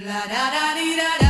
Looking back on all the time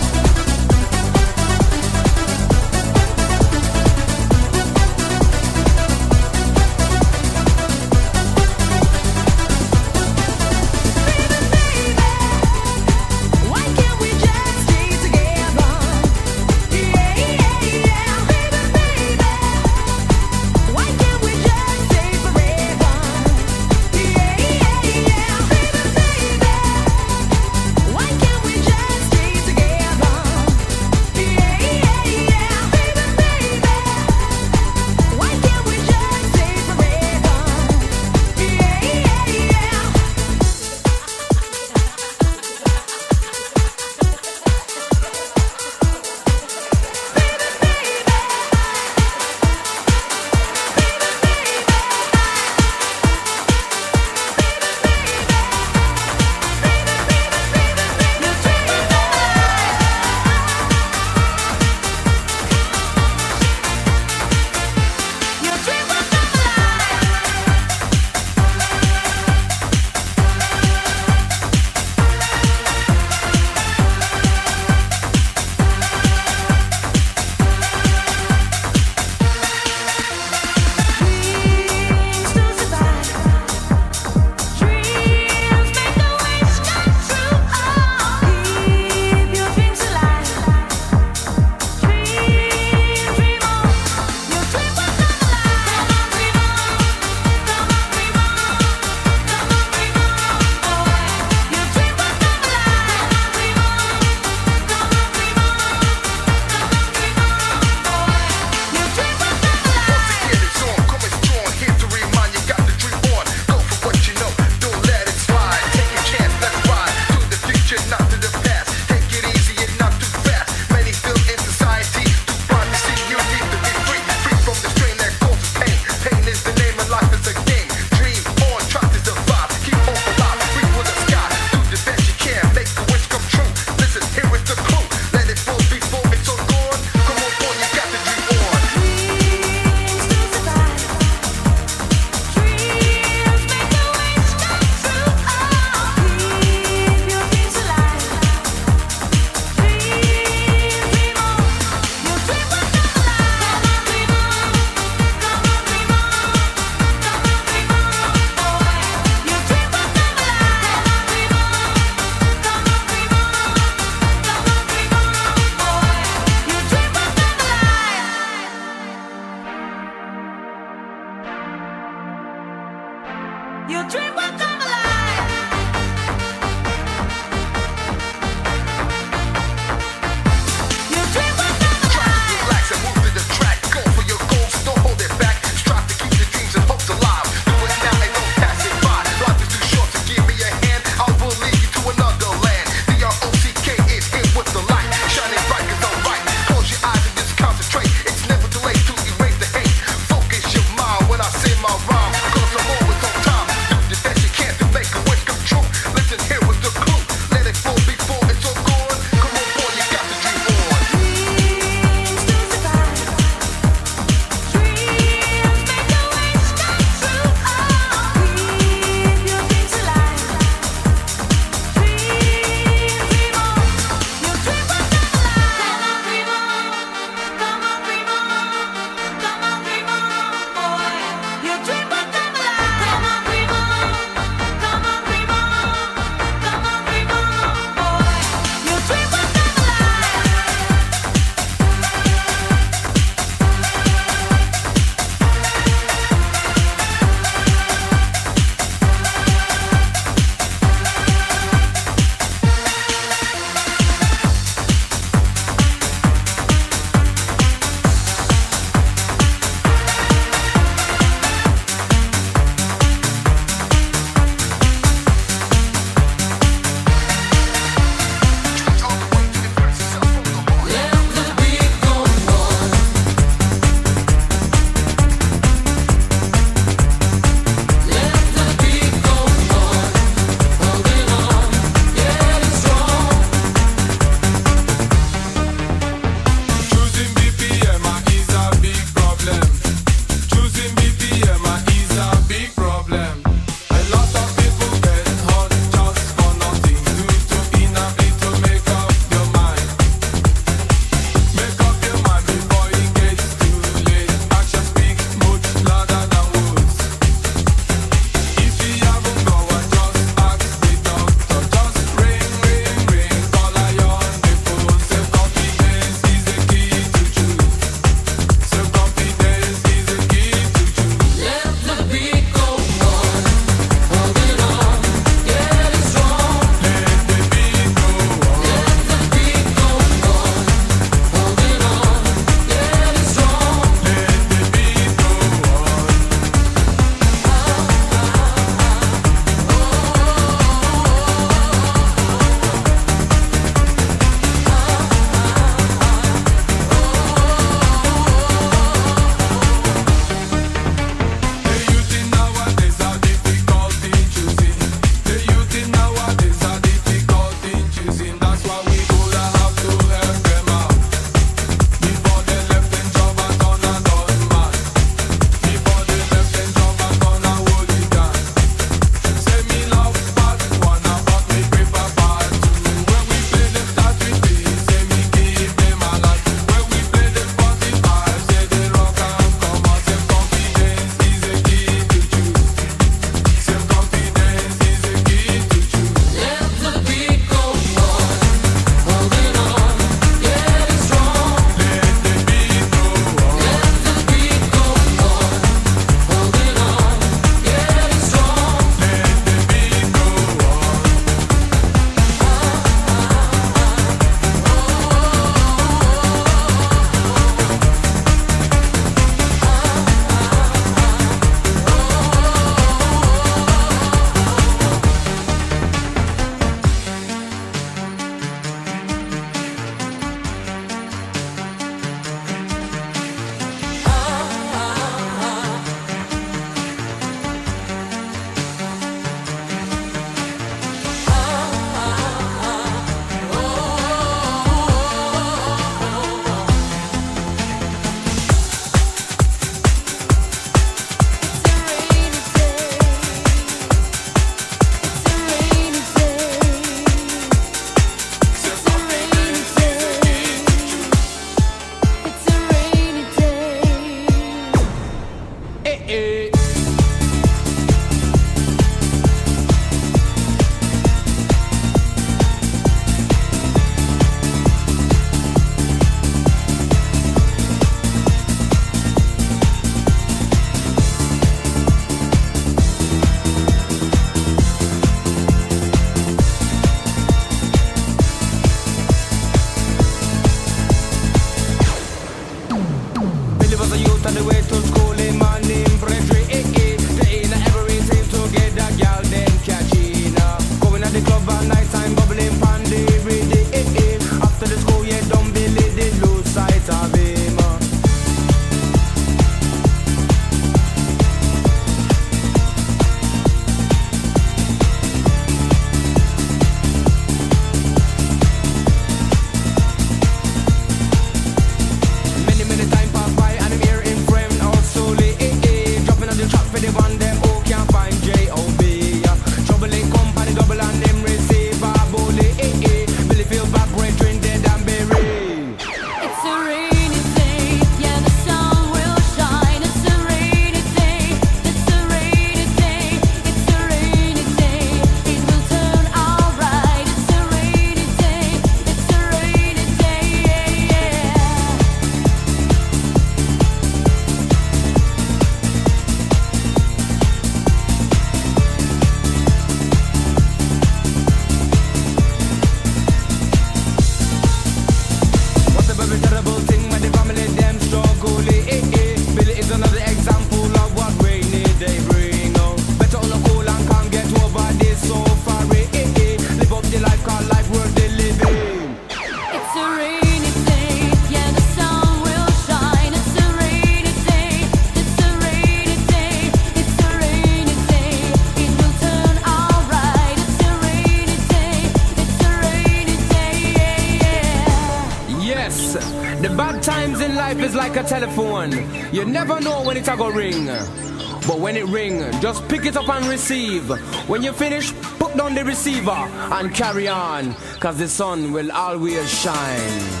when it ring, just pick it up and receive. When you finish, put down the receiver and carry on. Cause the sun will always shine.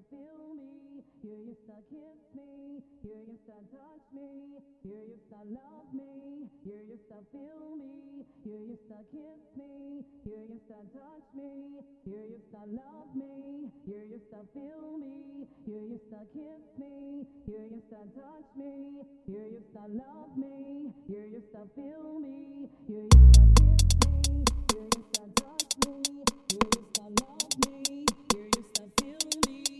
you feel me, you used to kiss me, you used to touch me, you used to love me, you used to feel me, you used to kiss me, you used to touch me, you used to love me, you used to feel me, you used to kiss me, you used to touch me, you used to love me, you used to feel me, you used to kiss me, you used to touch me, you used to love me, you used to feel me.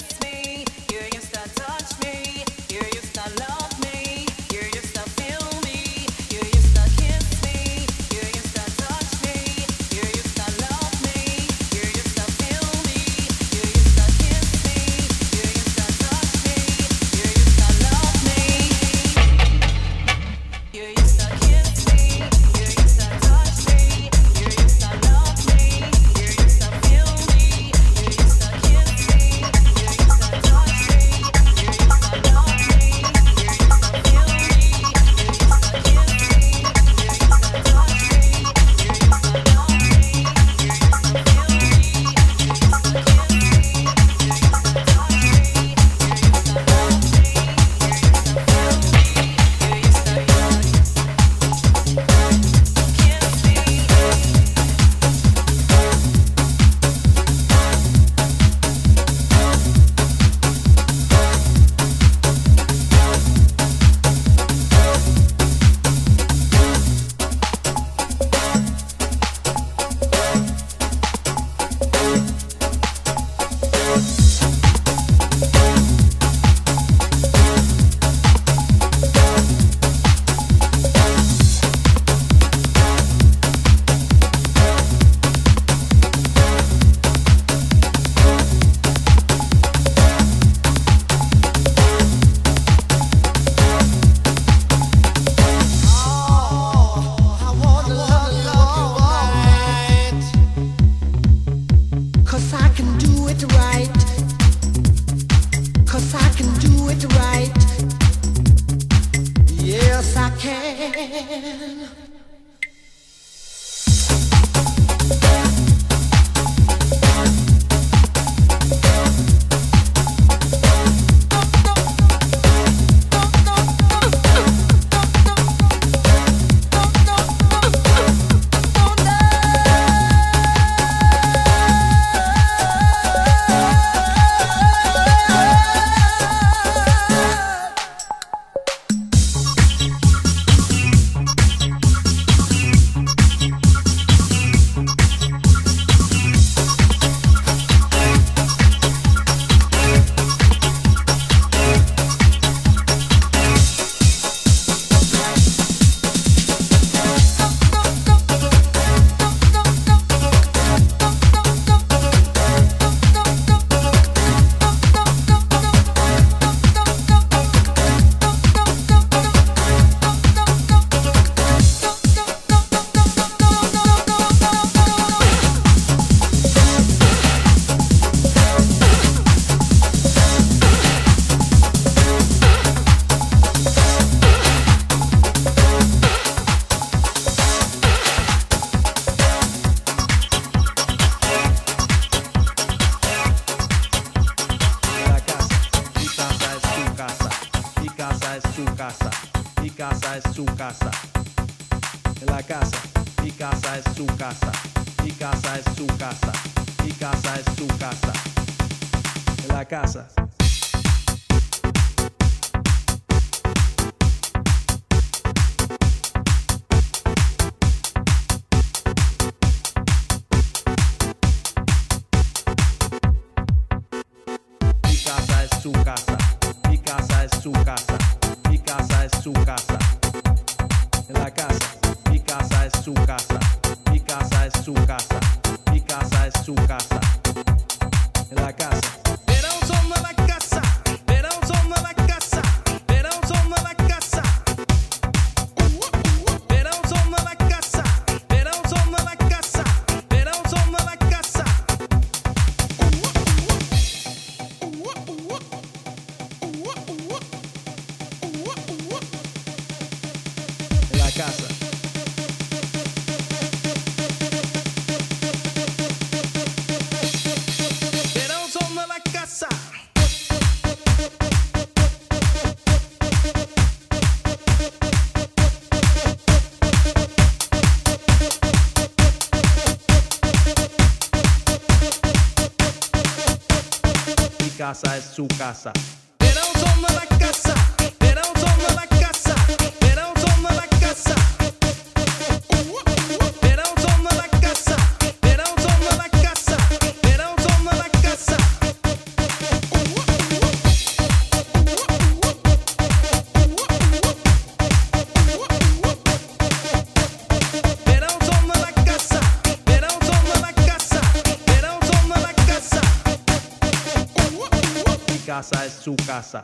es su casa. Son casa. Su casa.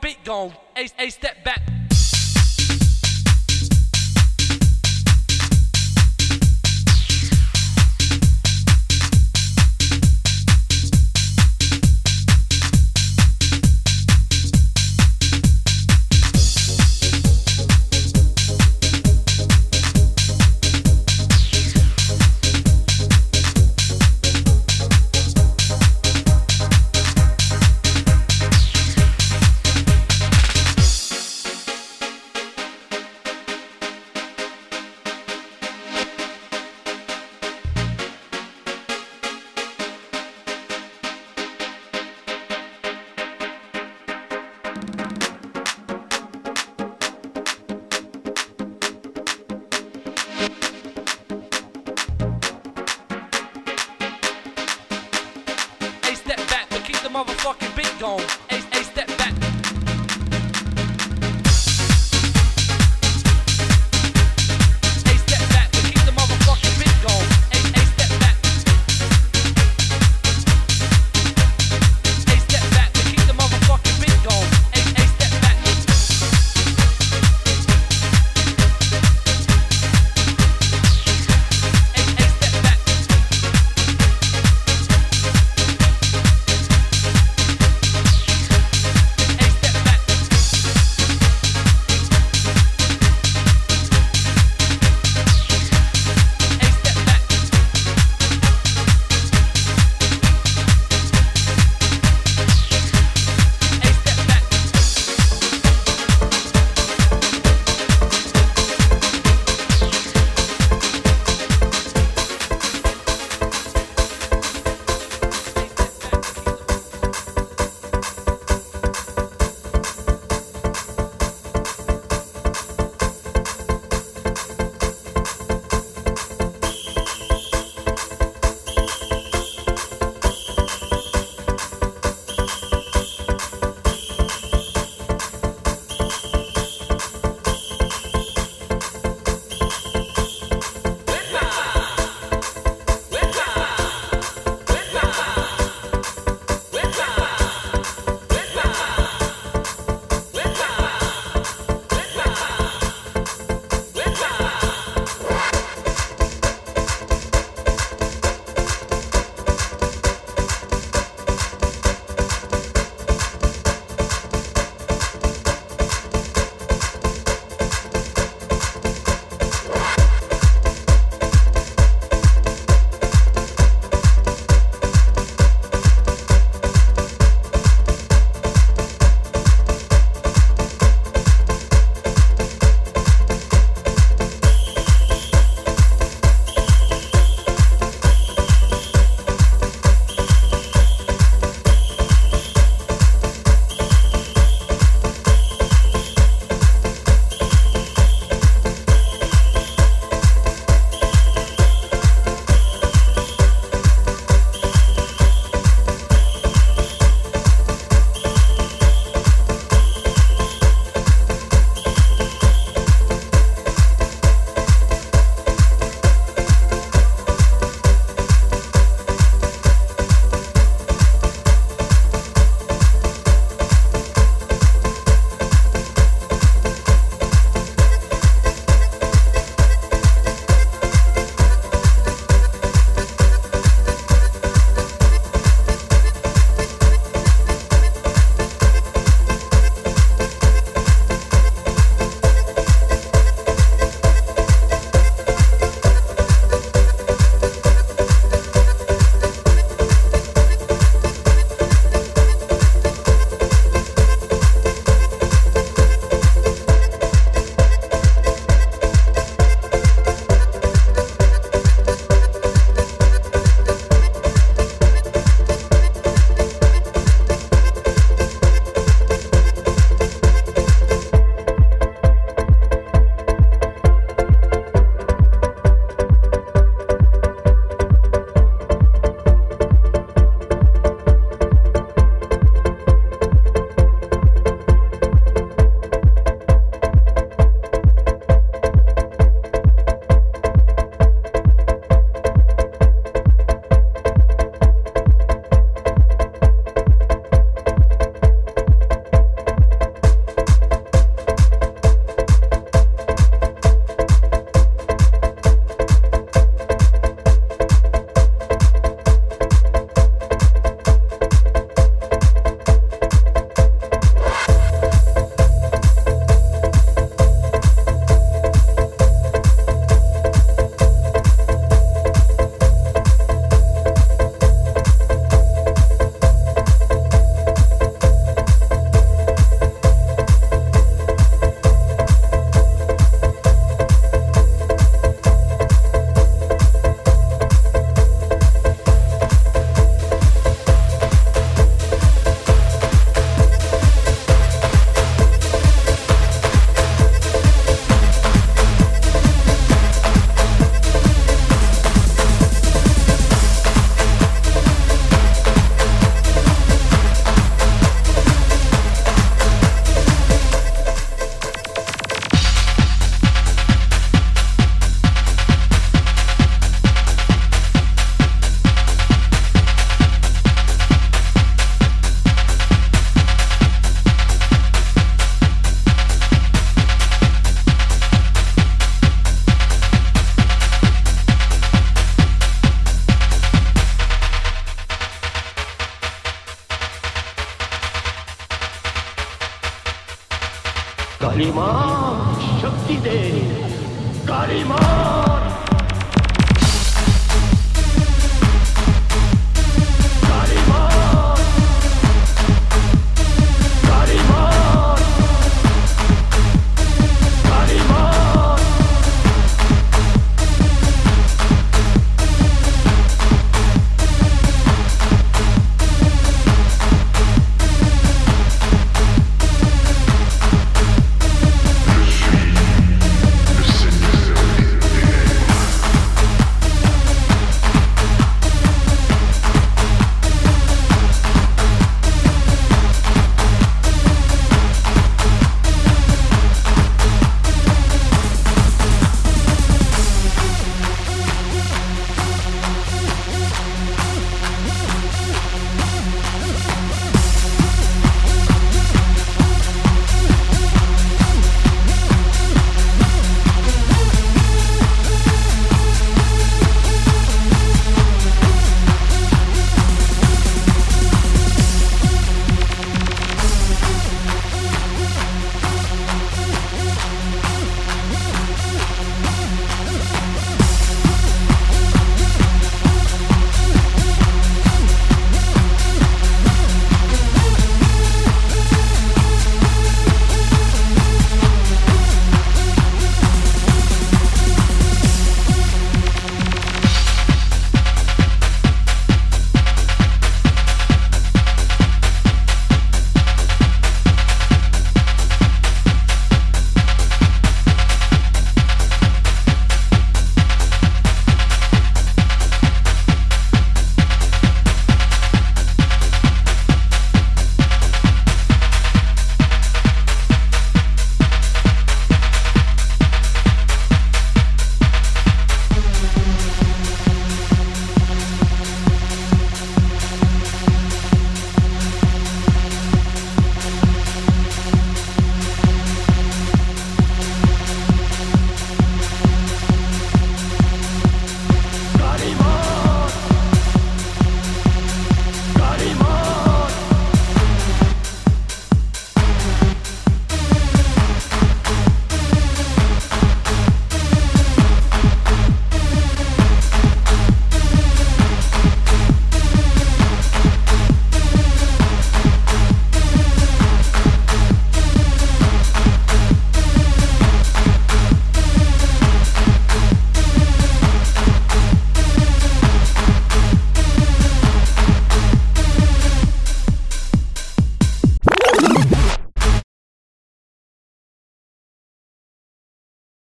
big gone, a, a step back.